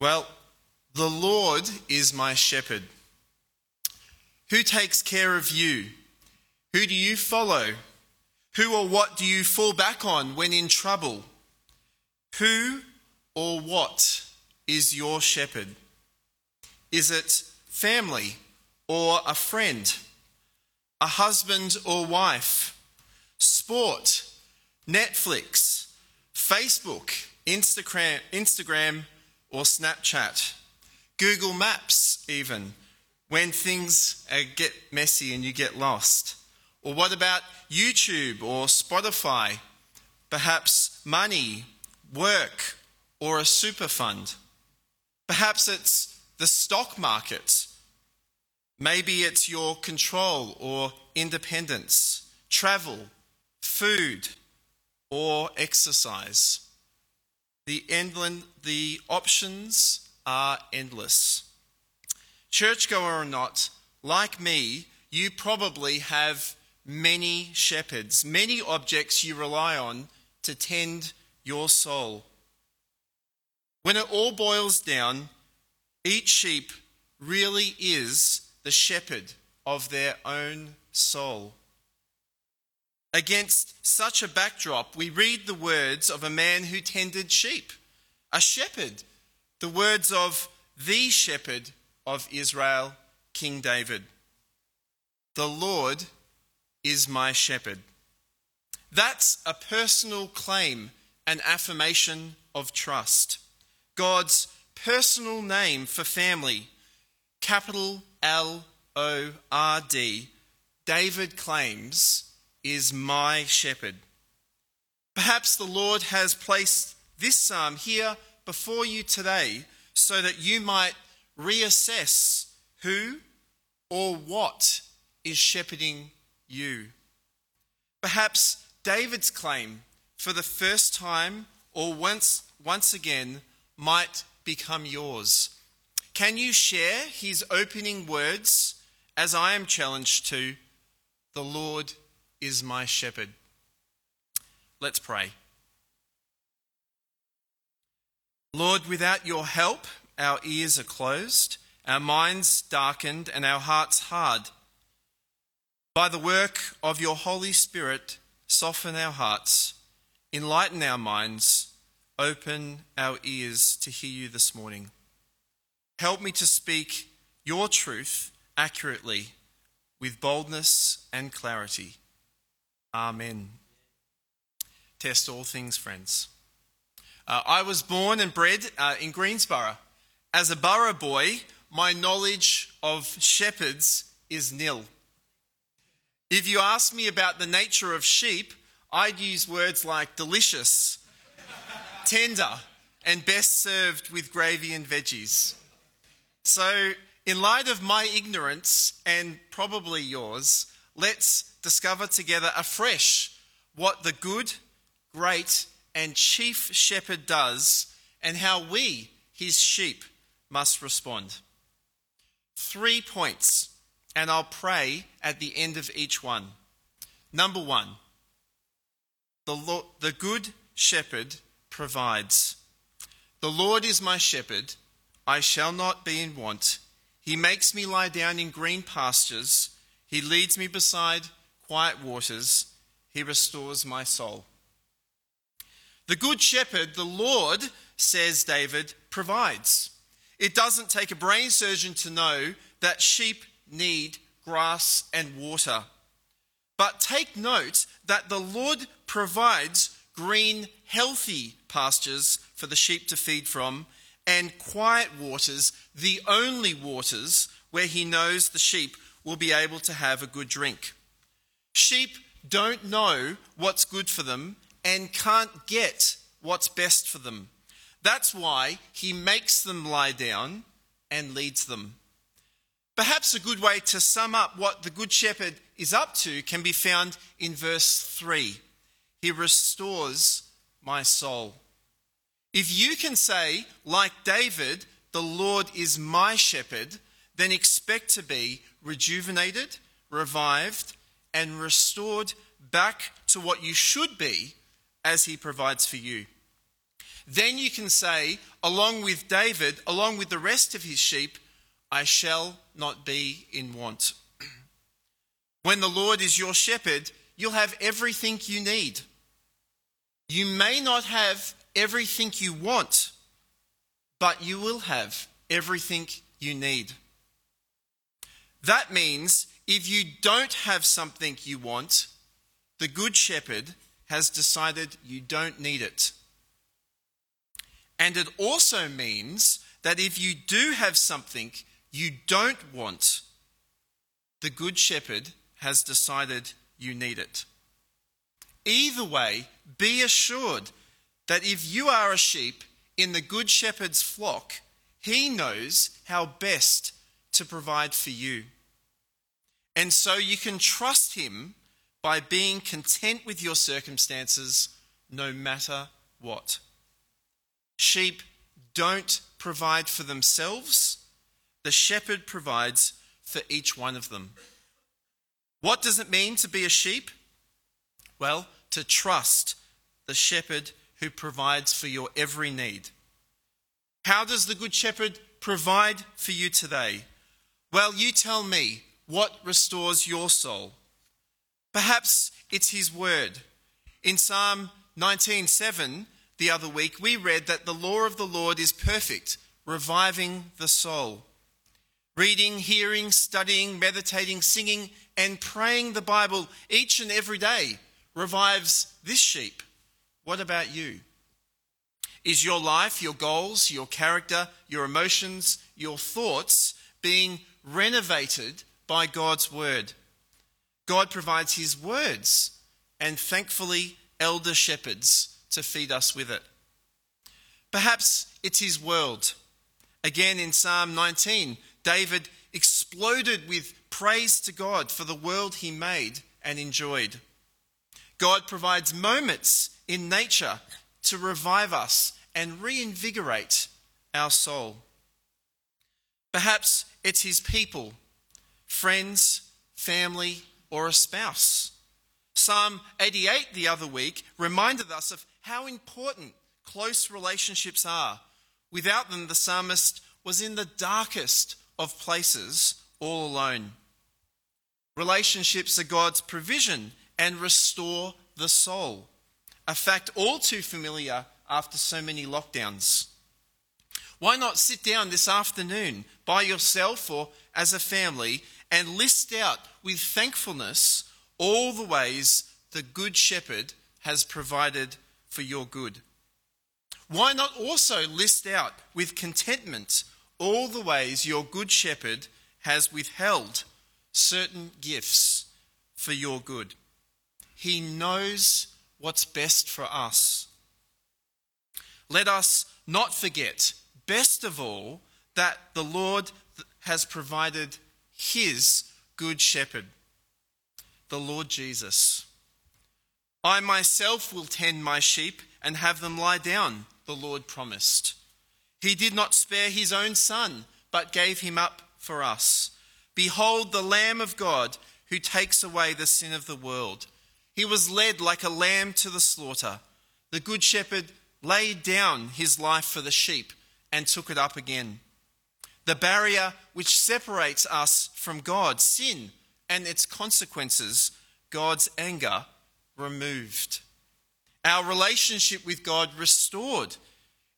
Well, the Lord is my shepherd. Who takes care of you? Who do you follow? Who or what do you fall back on when in trouble? Who or what is your shepherd? Is it family or a friend? A husband or wife? Sport? Netflix? Facebook? Instagram, Instagram or Snapchat? Google Maps, even? when things uh, get messy and you get lost? Or what about YouTube or Spotify? Perhaps money, work, or a super fund? Perhaps it's the stock market. Maybe it's your control or independence, travel, food, or exercise. The, endless, the options are endless. Churchgoer or not, like me, you probably have many shepherds, many objects you rely on to tend your soul. When it all boils down, each sheep really is the shepherd of their own soul. Against such a backdrop, we read the words of a man who tended sheep, a shepherd, the words of the shepherd of Israel, King David. The Lord is my shepherd. That's a personal claim, an affirmation of trust. God's personal name for family, capital L O R D, David claims is my shepherd. Perhaps the Lord has placed this psalm here before you today so that you might reassess who or what is shepherding you. Perhaps David's claim for the first time or once, once again might become yours. Can you share his opening words as I am challenged to? The Lord is my shepherd. Let's pray. Lord, without your help, our ears are closed, our minds darkened, and our hearts hard. By the work of your Holy Spirit, soften our hearts, enlighten our minds, open our ears to hear you this morning. Help me to speak your truth accurately, with boldness and clarity. Amen. Test all things, friends. Uh, I was born and bred uh, in Greensborough. As a borough boy, my knowledge of shepherds is nil. If you ask me about the nature of sheep, I'd use words like delicious, tender, and best served with gravy and veggies. So, in light of my ignorance and probably yours, let's discover together afresh what the good, great, and chief shepherd does and how we, his sheep, must respond. Three points, and I'll pray at the end of each one. Number one, the, Lord, the good shepherd provides. The Lord is my shepherd, I shall not be in want. He makes me lie down in green pastures, He leads me beside quiet waters, He restores my soul. The good shepherd, the Lord, says David, provides. It doesn't take a brain surgeon to know that sheep need grass and water. But take note that the Lord provides green, healthy pastures for the sheep to feed from, and quiet waters, the only waters where he knows the sheep will be able to have a good drink. Sheep don't know what's good for them and can't get what's best for them. That's why he makes them lie down and leads them. Perhaps a good way to sum up what the Good Shepherd is up to can be found in verse 3. He restores my soul. If you can say, like David, the Lord is my shepherd, then expect to be rejuvenated, revived, and restored back to what you should be as he provides for you. then you can say, along with David, along with the rest of his sheep, I shall not be in want. when the Lord is your shepherd, you'll have everything you need. You may not have everything you want, but you will have everything you need. That means if you don't have something you want, the Good Shepherd has decided you don't need it. And it also means that if you do have something you don't want, the Good Shepherd has decided you need it. Either way, be assured that if you are a sheep in the Good Shepherd's flock, he knows how best to provide for you. And so you can trust him by being content with your circumstances no matter what. Sheep don't provide for themselves, the shepherd provides for each one of them. What does it mean to be a sheep? Well, to trust the shepherd who provides for your every need. How does the Good Shepherd provide for you today? Well, you tell me what restores your soul. Perhaps it's His Word. In Psalm 19:7, the other week, we read that the law of the Lord is perfect, reviving the soul. Reading, hearing, studying, meditating, singing, and praying the Bible each and every day revives this sheep. What about you? Is your life, your goals, your character, your emotions, your thoughts being renovated by God's word? God provides his words and thankfully elder shepherds to feed us with it. Perhaps it's his world. Again in Psalm 19, David exploded with praise to God for the world he made and enjoyed. God provides moments in nature to revive us and reinvigorate our soul. Perhaps it's his people, friends, family, or a spouse. Psalm 88 the other week reminded us of how important close relationships are. Without them, the psalmist was in the darkest of places, all alone. Relationships are God's provision and restore the soul, a fact all too familiar after so many lockdowns. Why not sit down this afternoon by yourself or as a family and list out with thankfulness all the ways the Good Shepherd has provided for your good? Why not also list out with contentment all the ways your Good Shepherd has withheld certain gifts for your good? He knows what's best for us. Let us not forget, best of all, that the Lord has provided his good shepherd, the Lord Jesus. I myself will tend my sheep and have them lie down, the Lord promised. He did not spare his own son, but gave him up for us. Behold, the Lamb of God who takes away the sin of the world. He was led like a lamb to the slaughter. The good shepherd laid down his life for the sheep and took it up again. The barrier which separates us from God, sin and its consequences, God's anger, removed. Our relationship with God restored.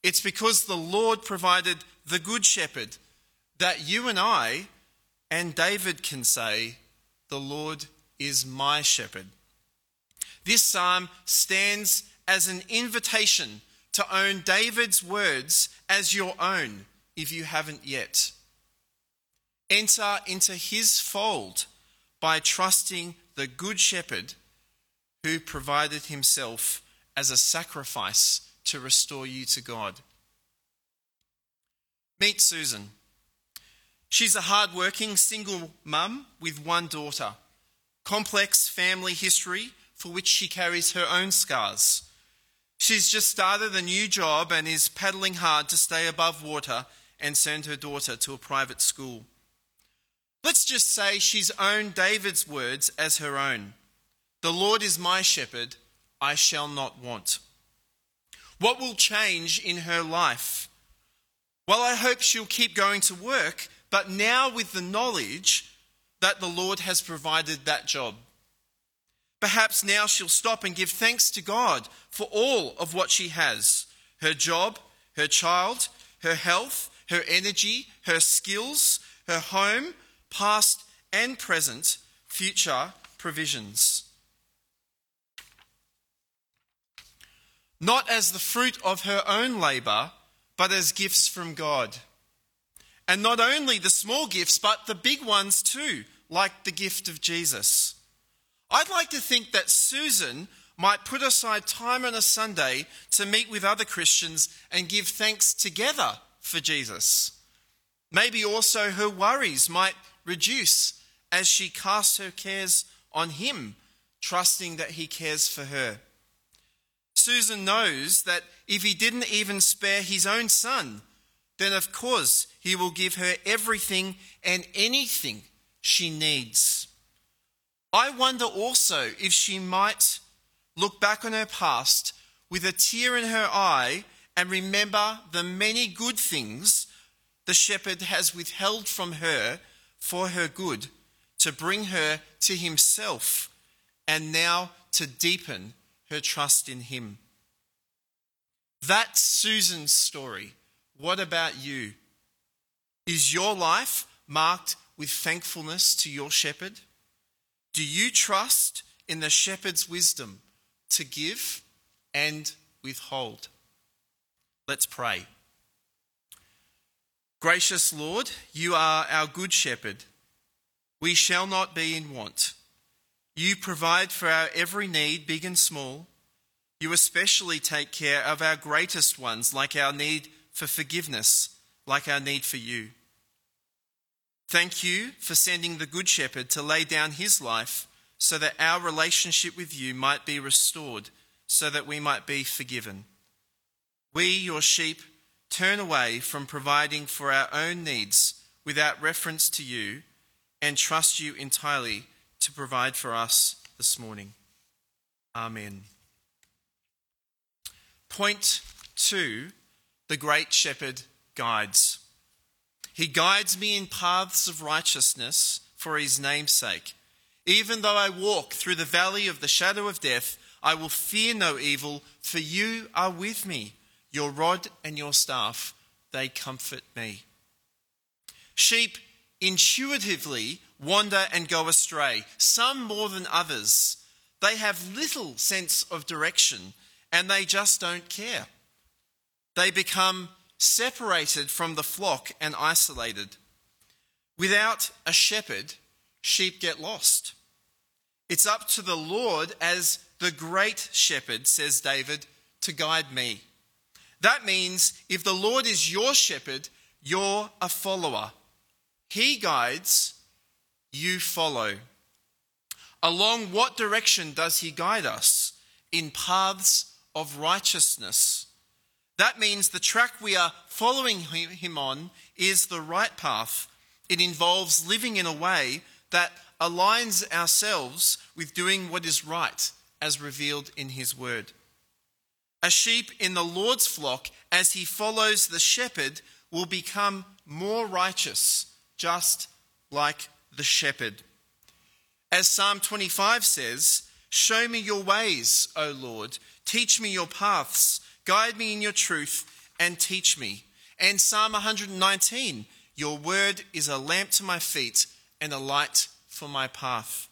It's because the Lord provided the Good Shepherd that you and I and David can say, The Lord is my shepherd. This psalm stands as an invitation to own David's words as your own if you haven't yet. Enter into his fold by trusting the Good Shepherd who provided himself as a sacrifice to restore you to God. Meet Susan. She's a hard-working single mum with one daughter. Complex family history for which she carries her own scars. She's just started a new job and is paddling hard to stay above water and send her daughter to a private school. Let's just say she's owned David's words as her own The Lord is my shepherd, I shall not want. What will change in her life? Well, I hope she'll keep going to work, but now with the knowledge that the Lord has provided that job. Perhaps now she'll stop and give thanks to God for all of what she has her job, her child, her health, her energy, her skills, her home, past and present, future provisions. Not as the fruit of her own labour, but as gifts from God. And not only the small gifts, but the big ones too, like the gift of Jesus. I'd like to think that Susan might put aside time on a Sunday to meet with other Christians and give thanks together for Jesus. Maybe also her worries might reduce as she casts her cares on Him, trusting that He cares for her. Susan knows that if He didn't even spare His own son, then of course He will give her everything and anything she needs. I wonder also if she might look back on her past with a tear in her eye and remember the many good things the shepherd has withheld from her for her good, to bring her to himself, and now to deepen her trust in him. That's Susan's story. What about you? Is your life marked with thankfulness to your shepherd? Do you trust in the shepherd's wisdom to give and withhold? Let's pray. Gracious Lord, you are our good shepherd. We shall not be in want. You provide for our every need, big and small. You especially take care of our greatest ones, like our need for forgiveness, like our need for you. Thank you for sending the Good Shepherd to lay down his life so that our relationship with you might be restored, so that we might be forgiven. We, your sheep, turn away from providing for our own needs without reference to you and trust you entirely to provide for us this morning. Amen. Point two the Great Shepherd guides. He guides me in paths of righteousness for his name's sake. Even though I walk through the valley of the shadow of death, I will fear no evil, for you are with me. Your rod and your staff, they comfort me. Sheep intuitively wander and go astray, some more than others. They have little sense of direction and they just don't care. They become separated from the flock and isolated. Without a shepherd, sheep get lost. It's up to the Lord as the great shepherd, says David, to guide me. That means if the Lord is your shepherd, you're a follower. He guides, you follow. Along what direction does He guide us? In paths of righteousness. That means the track we are following Him on is the right path. It involves living in a way that aligns ourselves with doing what is right as revealed in His Word. A sheep in the Lord's flock, as he follows the shepherd, will become more righteous, just like the shepherd. As Psalm 25 says, Show me your ways, O Lord. Teach me your paths. Guide me in your truth and teach me. And Psalm 119 Your word is a lamp to my feet and a light for my path.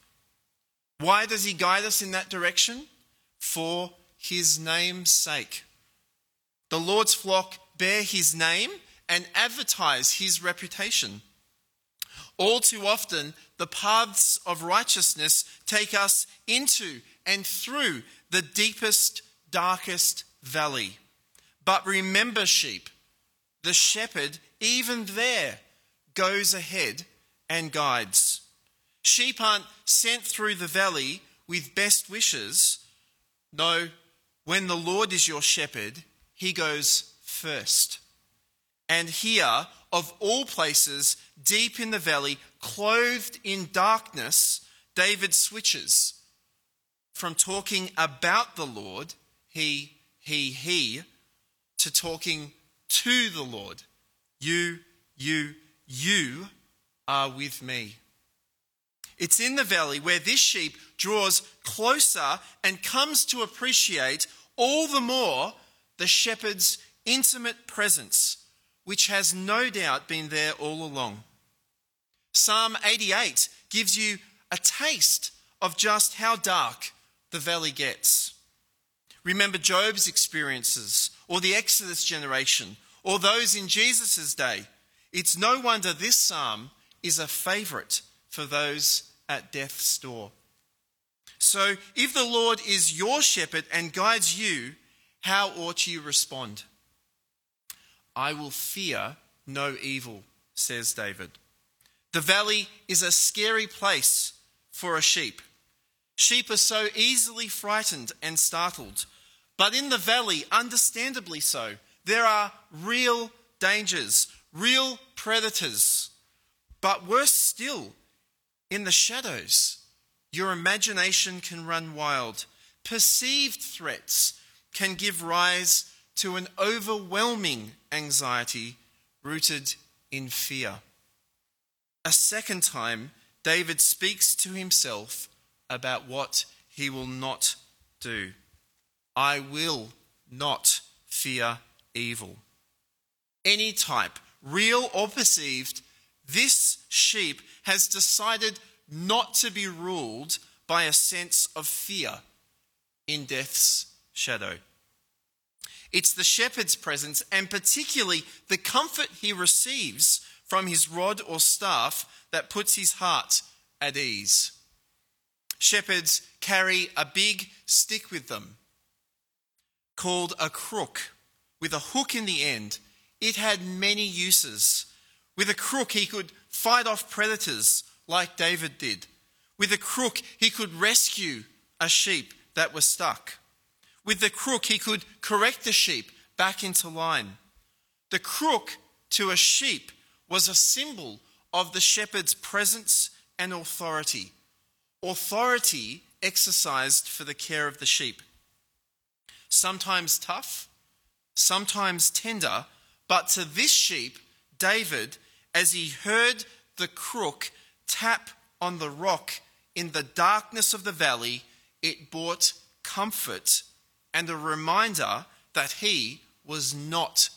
Why does he guide us in that direction? For his name's sake. The Lord's flock bear his name and advertise his reputation. All too often, the paths of righteousness take us into and through the deepest, darkest valley. But remember, sheep, the shepherd, even there, goes ahead and guides. Sheep aren't sent through the valley with best wishes. No, when the Lord is your shepherd, he goes first. And here, of all places, deep in the valley, clothed in darkness, David switches from talking about the Lord, he, he, he, to talking to the Lord. You, you, you are with me. It's in the valley where this sheep draws closer and comes to appreciate all the more the shepherd's intimate presence, which has no doubt been there all along. Psalm 88 gives you a taste of just how dark the valley gets. Remember Job's experiences, or the Exodus generation, or those in Jesus' day. It's no wonder this psalm is a favourite for those at death's door. So, if the Lord is your shepherd and guides you, how ought you respond? I will fear no evil, says David. The valley is a scary place for a sheep. Sheep are so easily frightened and startled. But in the valley, understandably so, there are real dangers, real predators. But worse still, in the shadows, your imagination can run wild. Perceived threats can give rise to an overwhelming anxiety rooted in fear. A second time, David speaks to himself about what he will not do. I will not fear evil. Any type, real or perceived, this sheep has decided not to be ruled by a sense of fear in death's shadow. It's the shepherd's presence, and particularly the comfort he receives from his rod or staff, that puts his heart at ease. Shepherds carry a big stick with them called a crook with a hook in the end. It had many uses. With a crook, he could fight off predators like David did. With a crook, he could rescue a sheep that was stuck. With the crook, he could correct the sheep back into line. The crook to a sheep was a symbol of the shepherd's presence and authority. Authority exercised for the care of the sheep. Sometimes tough, sometimes tender, but to this sheep, David, as he heard the crook tap on the rock in the darkness of the valley, it brought comfort and a reminder that he was not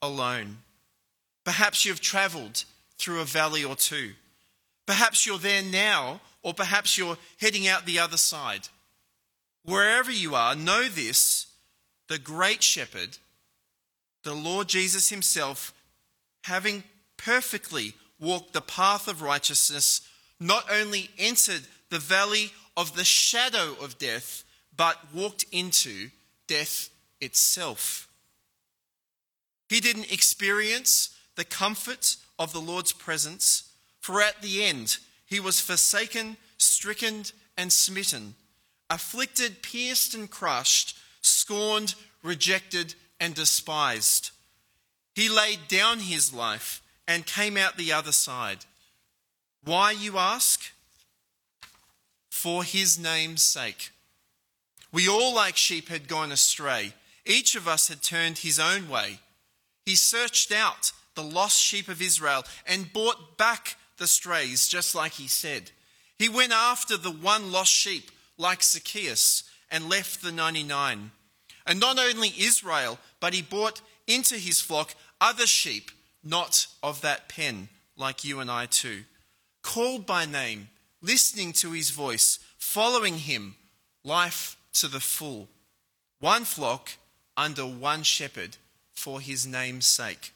alone. Perhaps you've traveled through a valley or two. Perhaps you're there now, or perhaps you're heading out the other side. Wherever you are, know this the great shepherd, the Lord Jesus himself, having perfectly walked the path of righteousness, not only entered the valley of the shadow of death, but walked into death itself. He didn't experience the comfort of the Lord's presence, for at the end he was forsaken, stricken, and smitten, afflicted, pierced, and crushed, scorned, rejected, and despised. He laid down his life and came out the other side. Why, you ask? For his name's sake. We all, like sheep, had gone astray. Each of us had turned his own way. He searched out the lost sheep of Israel and brought back the strays, just like he said. He went after the one lost sheep, like Zacchaeus, and left the 99. And not only Israel, but he brought into his flock other sheep, not of that pen, like you and I too. Called by name, listening to his voice, following him, life to the full. One flock under one shepherd for his name's sake.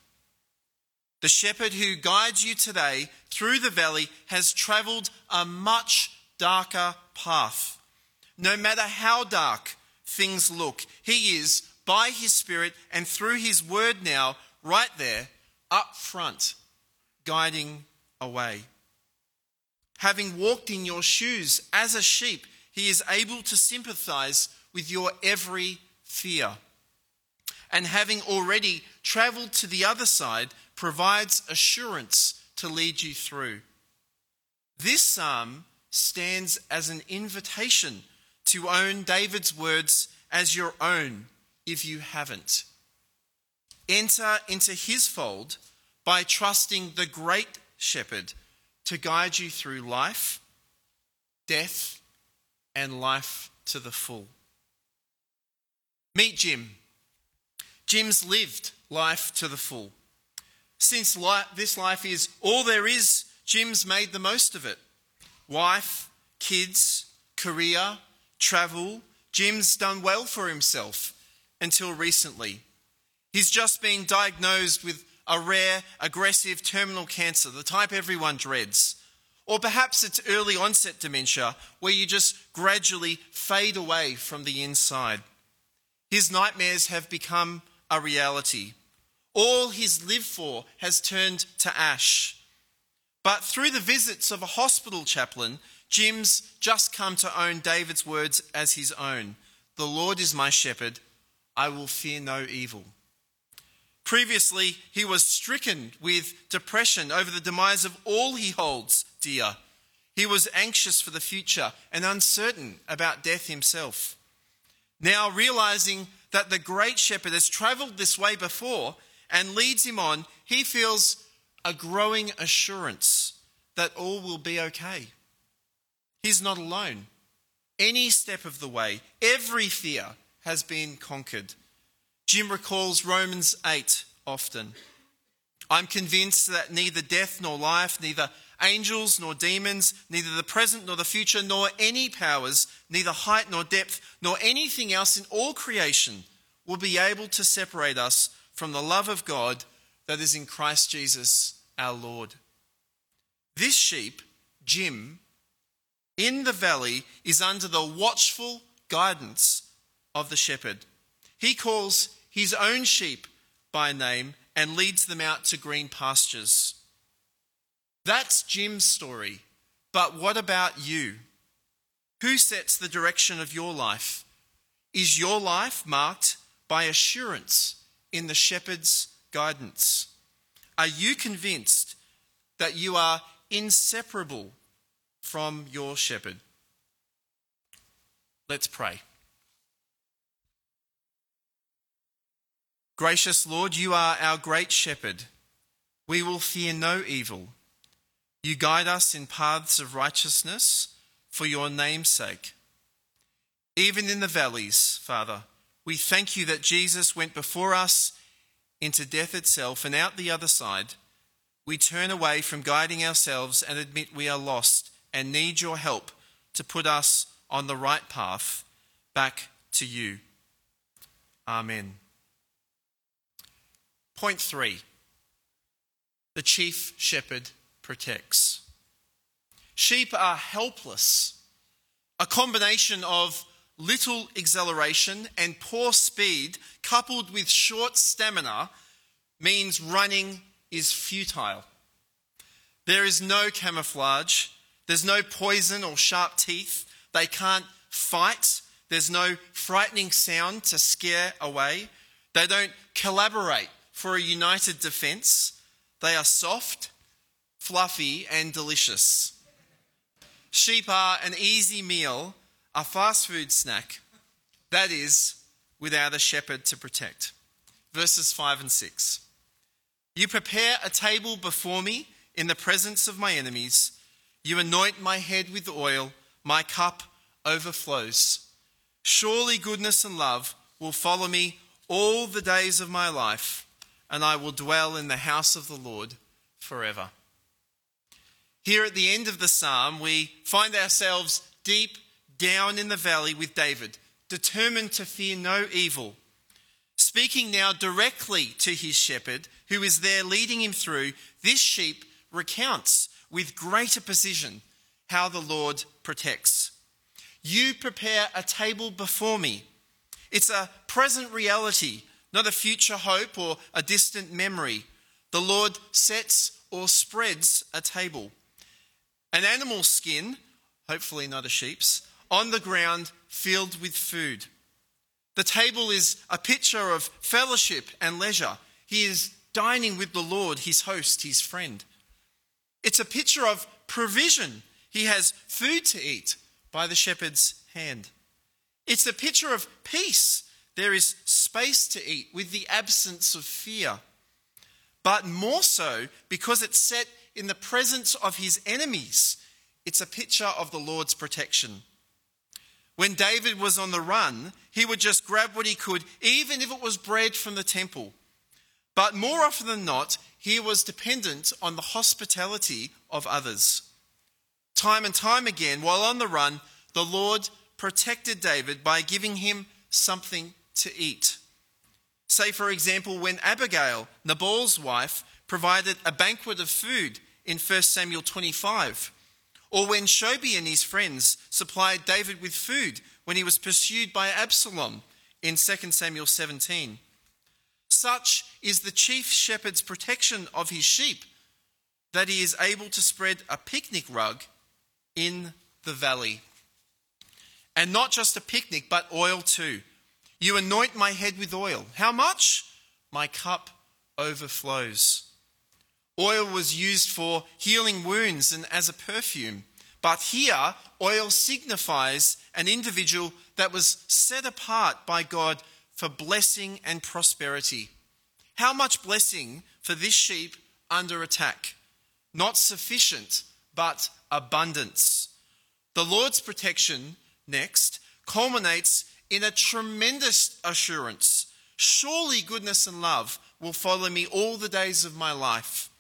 The shepherd who guides you today through the valley has traveled a much darker path. No matter how dark things look, he is, by his Spirit and through his word now, right there, up front, guiding away. Having walked in your shoes as a sheep, he is able to sympathize with your every fear. And having already traveled to the other side, provides assurance to lead you through. This psalm stands as an invitation to own David's words as your own if you haven't. Enter into his fold by trusting the great shepherd to guide you through life, death, and life to the full. Meet Jim. Jim's lived life to the full. Since this life is all there is, Jim's made the most of it. Wife, kids, career, travel, Jim's done well for himself until recently. He's just been diagnosed with a rare, aggressive terminal cancer, the type everyone dreads. Or perhaps it's early onset dementia, where you just gradually fade away from the inside. His nightmares have become a reality. All he's lived for has turned to ash. But through the visits of a hospital chaplain, Jim's just come to own David's words as his own The Lord is my shepherd, I will fear no evil. Previously, he was stricken with depression over the demise of all he holds dear. He was anxious for the future and uncertain about death himself. Now, realizing that the great shepherd has traveled this way before and leads him on, he feels a growing assurance that all will be okay. He's not alone. Any step of the way, every fear has been conquered. Jim recalls Romans 8 often. I'm convinced that neither death nor life, neither angels nor demons, neither the present nor the future, nor any powers, neither height nor depth, nor anything else in all creation will be able to separate us from the love of God that is in Christ Jesus our Lord. This sheep, Jim, in the valley is under the watchful guidance of the shepherd. He calls his own sheep by name and leads them out to green pastures. That's Jim's story. But what about you? Who sets the direction of your life? Is your life marked by assurance in the shepherd's guidance? Are you convinced that you are inseparable from your shepherd. Let's pray. Gracious Lord, you are our great shepherd. We will fear no evil. You guide us in paths of righteousness for your name's sake. Even in the valleys, Father, we thank you that Jesus went before us into death itself and out the other side. We turn away from guiding ourselves and admit we are lost and need your help to put us on the right path back to you. Amen. Point three the chief shepherd protects. Sheep are helpless. A combination of little acceleration and poor speed, coupled with short stamina, means running is futile. There is no camouflage there's no poison or sharp teeth. They can't fight. There's no frightening sound to scare away. They don't collaborate for a united defense. They are soft, fluffy, and delicious. Sheep are an easy meal, a fast food snack. That is, without a shepherd to protect. Verses 5 and 6. You prepare a table before me in the presence of my enemies. You anoint my head with oil, my cup overflows. Surely goodness and love will follow me all the days of my life, and I will dwell in the house of the Lord forever. Here at the end of the psalm, we find ourselves deep down in the valley with David, determined to fear no evil. Speaking now directly to his shepherd, who is there leading him through, this sheep recounts with greater precision how the Lord protects. You prepare a table before me. It's a present reality, not a future hope or a distant memory. The Lord sets or spreads a table. An animal skin, hopefully not a sheep's, on the ground filled with food. The table is a picture of fellowship and leisure. He is dining with the Lord, his host, his friend. It's a picture of provision. He has food to eat by the shepherd's hand. It's a picture of peace there is space to eat with the absence of fear. But more so because it's set in the presence of his enemies. It's a picture of the Lord's protection. When David was on the run, he would just grab what he could, even if it was bread from the temple. But more often than not, he was dependent on the hospitality of others. Time and time again, while on the run, the Lord protected David by giving him something to eat. Say, for example, when Abigail, Nabal's wife, provided a banquet of food in 1 Samuel 25, or when Shobi and his friends supplied David with food when he was pursued by Absalom in 2 Samuel 17. Such is the chief shepherd's protection of his sheep that he is able to spread a picnic rug in the valley. And not just a picnic, but oil too. You anoint my head with oil. How much? My cup overflows. Oil was used for healing wounds and as a perfume. But here, oil signifies an individual that was set apart by God for blessing and prosperity. How much blessing for this sheep under attack? Not sufficient, but abundance. The Lord's protection, next, culminates in a tremendous assurance. Surely goodness and love will follow me all the days of my life.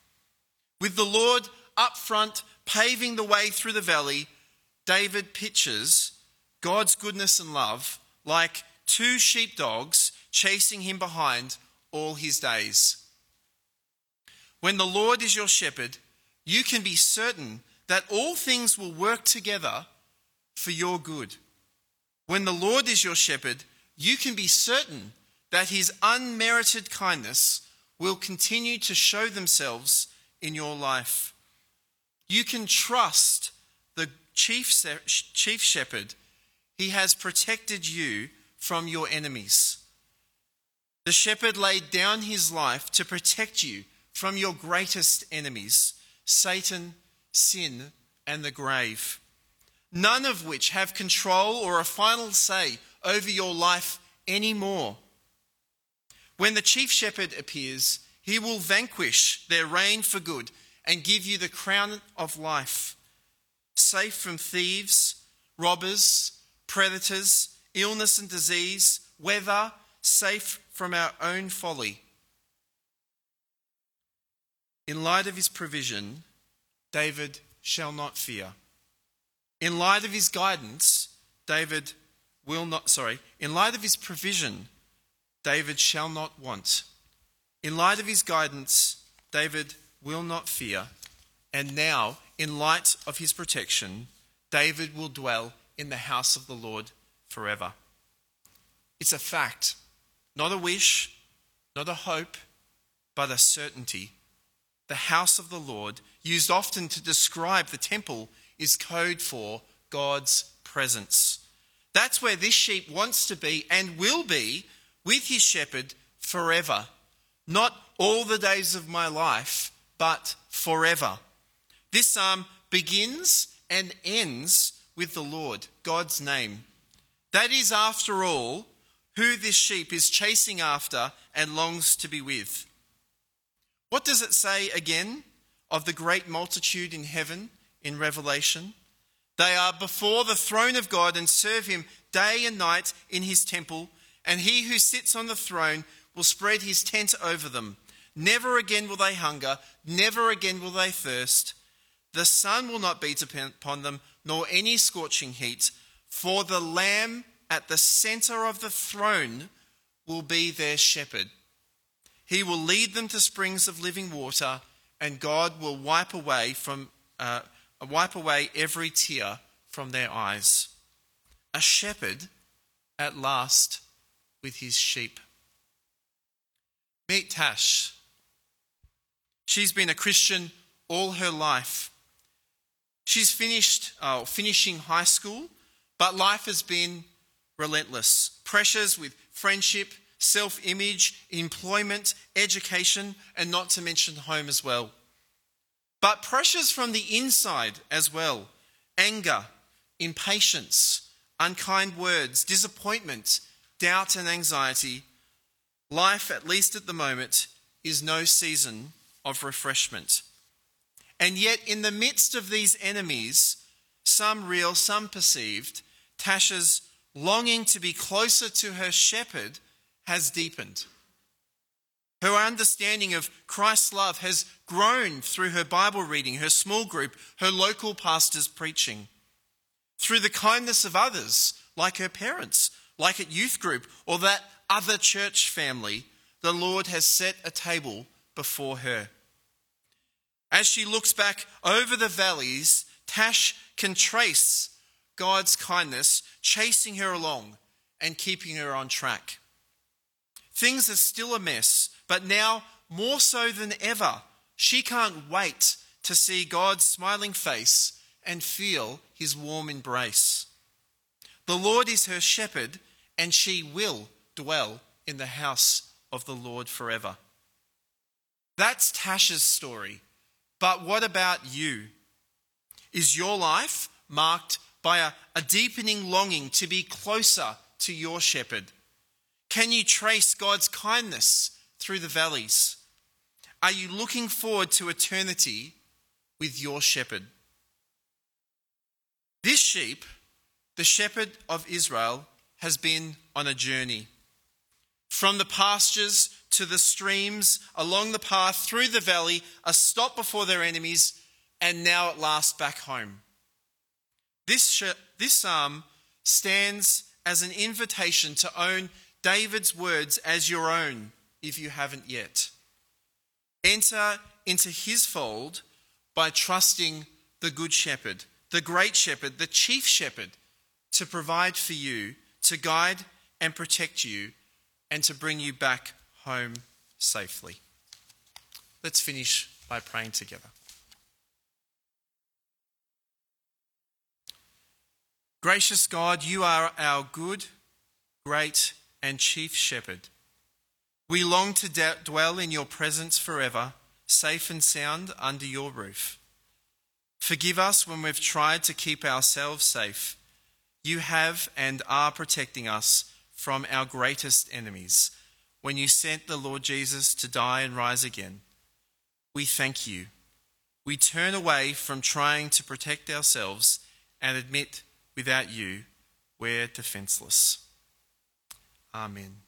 With the Lord up front, paving the way through the valley, David pictures God's goodness and love like two sheepdogs chasing him behind all his days. When the Lord is your shepherd, you can be certain that all things will work together for your good. When the Lord is your shepherd, you can be certain that his unmerited kindness will continue to show themselves in your life. You can trust the chief, chief shepherd. He has protected you from your enemies. The shepherd laid down his life to protect you from your greatest enemies, Satan, sin, and the grave none of which have control or a final say over your life anymore. When the chief shepherd appears, he will vanquish their reign for good and give you the crown of life, safe from thieves, robbers, predators, illness and disease, weather, safe from our own folly. In light of his provision, David shall not fear. In light of his guidance, David will not, sorry, in light of his provision, David shall not want. In light of his guidance, David will not fear. And now, in light of his protection, David will dwell in the house of the Lord forever. It's a fact, not a wish, not a hope, but a certainty. The house of the Lord, used often to describe the temple is code for God's presence. That's where this sheep wants to be and will be with his shepherd forever. Not all the days of my life, but forever. This psalm begins and ends with the Lord, God's name. That is, after all, who this sheep is chasing after and longs to be with. What does it say again of the great multitude in heaven in Revelation. They are before the throne of God and serve him day and night in his temple, and he who sits on the throne will spread his tent over them. Never again will they hunger, never again will they thirst. The sun will not beat upon them, nor any scorching heat, for the Lamb at the center of the throne will be their shepherd. He will lead them to springs of living water, and God will wipe away from uh, wipe away every tear from their eyes. A shepherd at last with his sheep. Meet Tash. She's been a Christian all her life. She's finished uh, finishing high school, but life has been relentless. Pressures with friendship, self image, employment, education, and not to mention home as well but pressures from the inside as well anger, impatience, unkind words, disappointment, doubt, and anxiety, life, at least at the moment, is no season of refreshment. And yet, in the midst of these enemies, some real, some perceived, Tasha's longing to be closer to her shepherd has deepened. Her understanding of Christ's love has grown through her Bible reading, her small group, her local pastor's preaching, through the kindness of others, like her parents, like at youth group, or that other church family. The Lord has set a table before her. As she looks back over the valleys, Tash can trace God's kindness chasing her along and keeping her on track. Things are still a mess, but now more so than ever, she can't wait to see God's smiling face and feel his warm embrace. The Lord is her shepherd, and she will dwell in the house of the Lord forever. That's Tasha's story. But what about you? Is your life marked by a, a deepening longing to be closer to your shepherd? Can you trace God's kindness through the valleys? Are you looking forward to eternity with your shepherd? This sheep, the shepherd of Israel, has been on a journey. From the pastures to the streams, along the path, through the valley, a stop before their enemies, and now at last back home. This, this psalm stands as an invitation to own David's words as your own if you haven't yet. Enter into his fold by trusting the Good Shepherd, the Great Shepherd, the Chief Shepherd, to provide for you, to guide and protect you, and to bring you back home safely. Let's finish by praying together. Gracious God, you are our good, great, and chief shepherd. We long to de- dwell in your presence forever, safe and sound under your roof. Forgive us when we've tried to keep ourselves safe. You have and are protecting us from our greatest enemies when you sent the Lord Jesus to die and rise again. We thank you. We turn away from trying to protect ourselves and admit without you we're defenseless. Amen.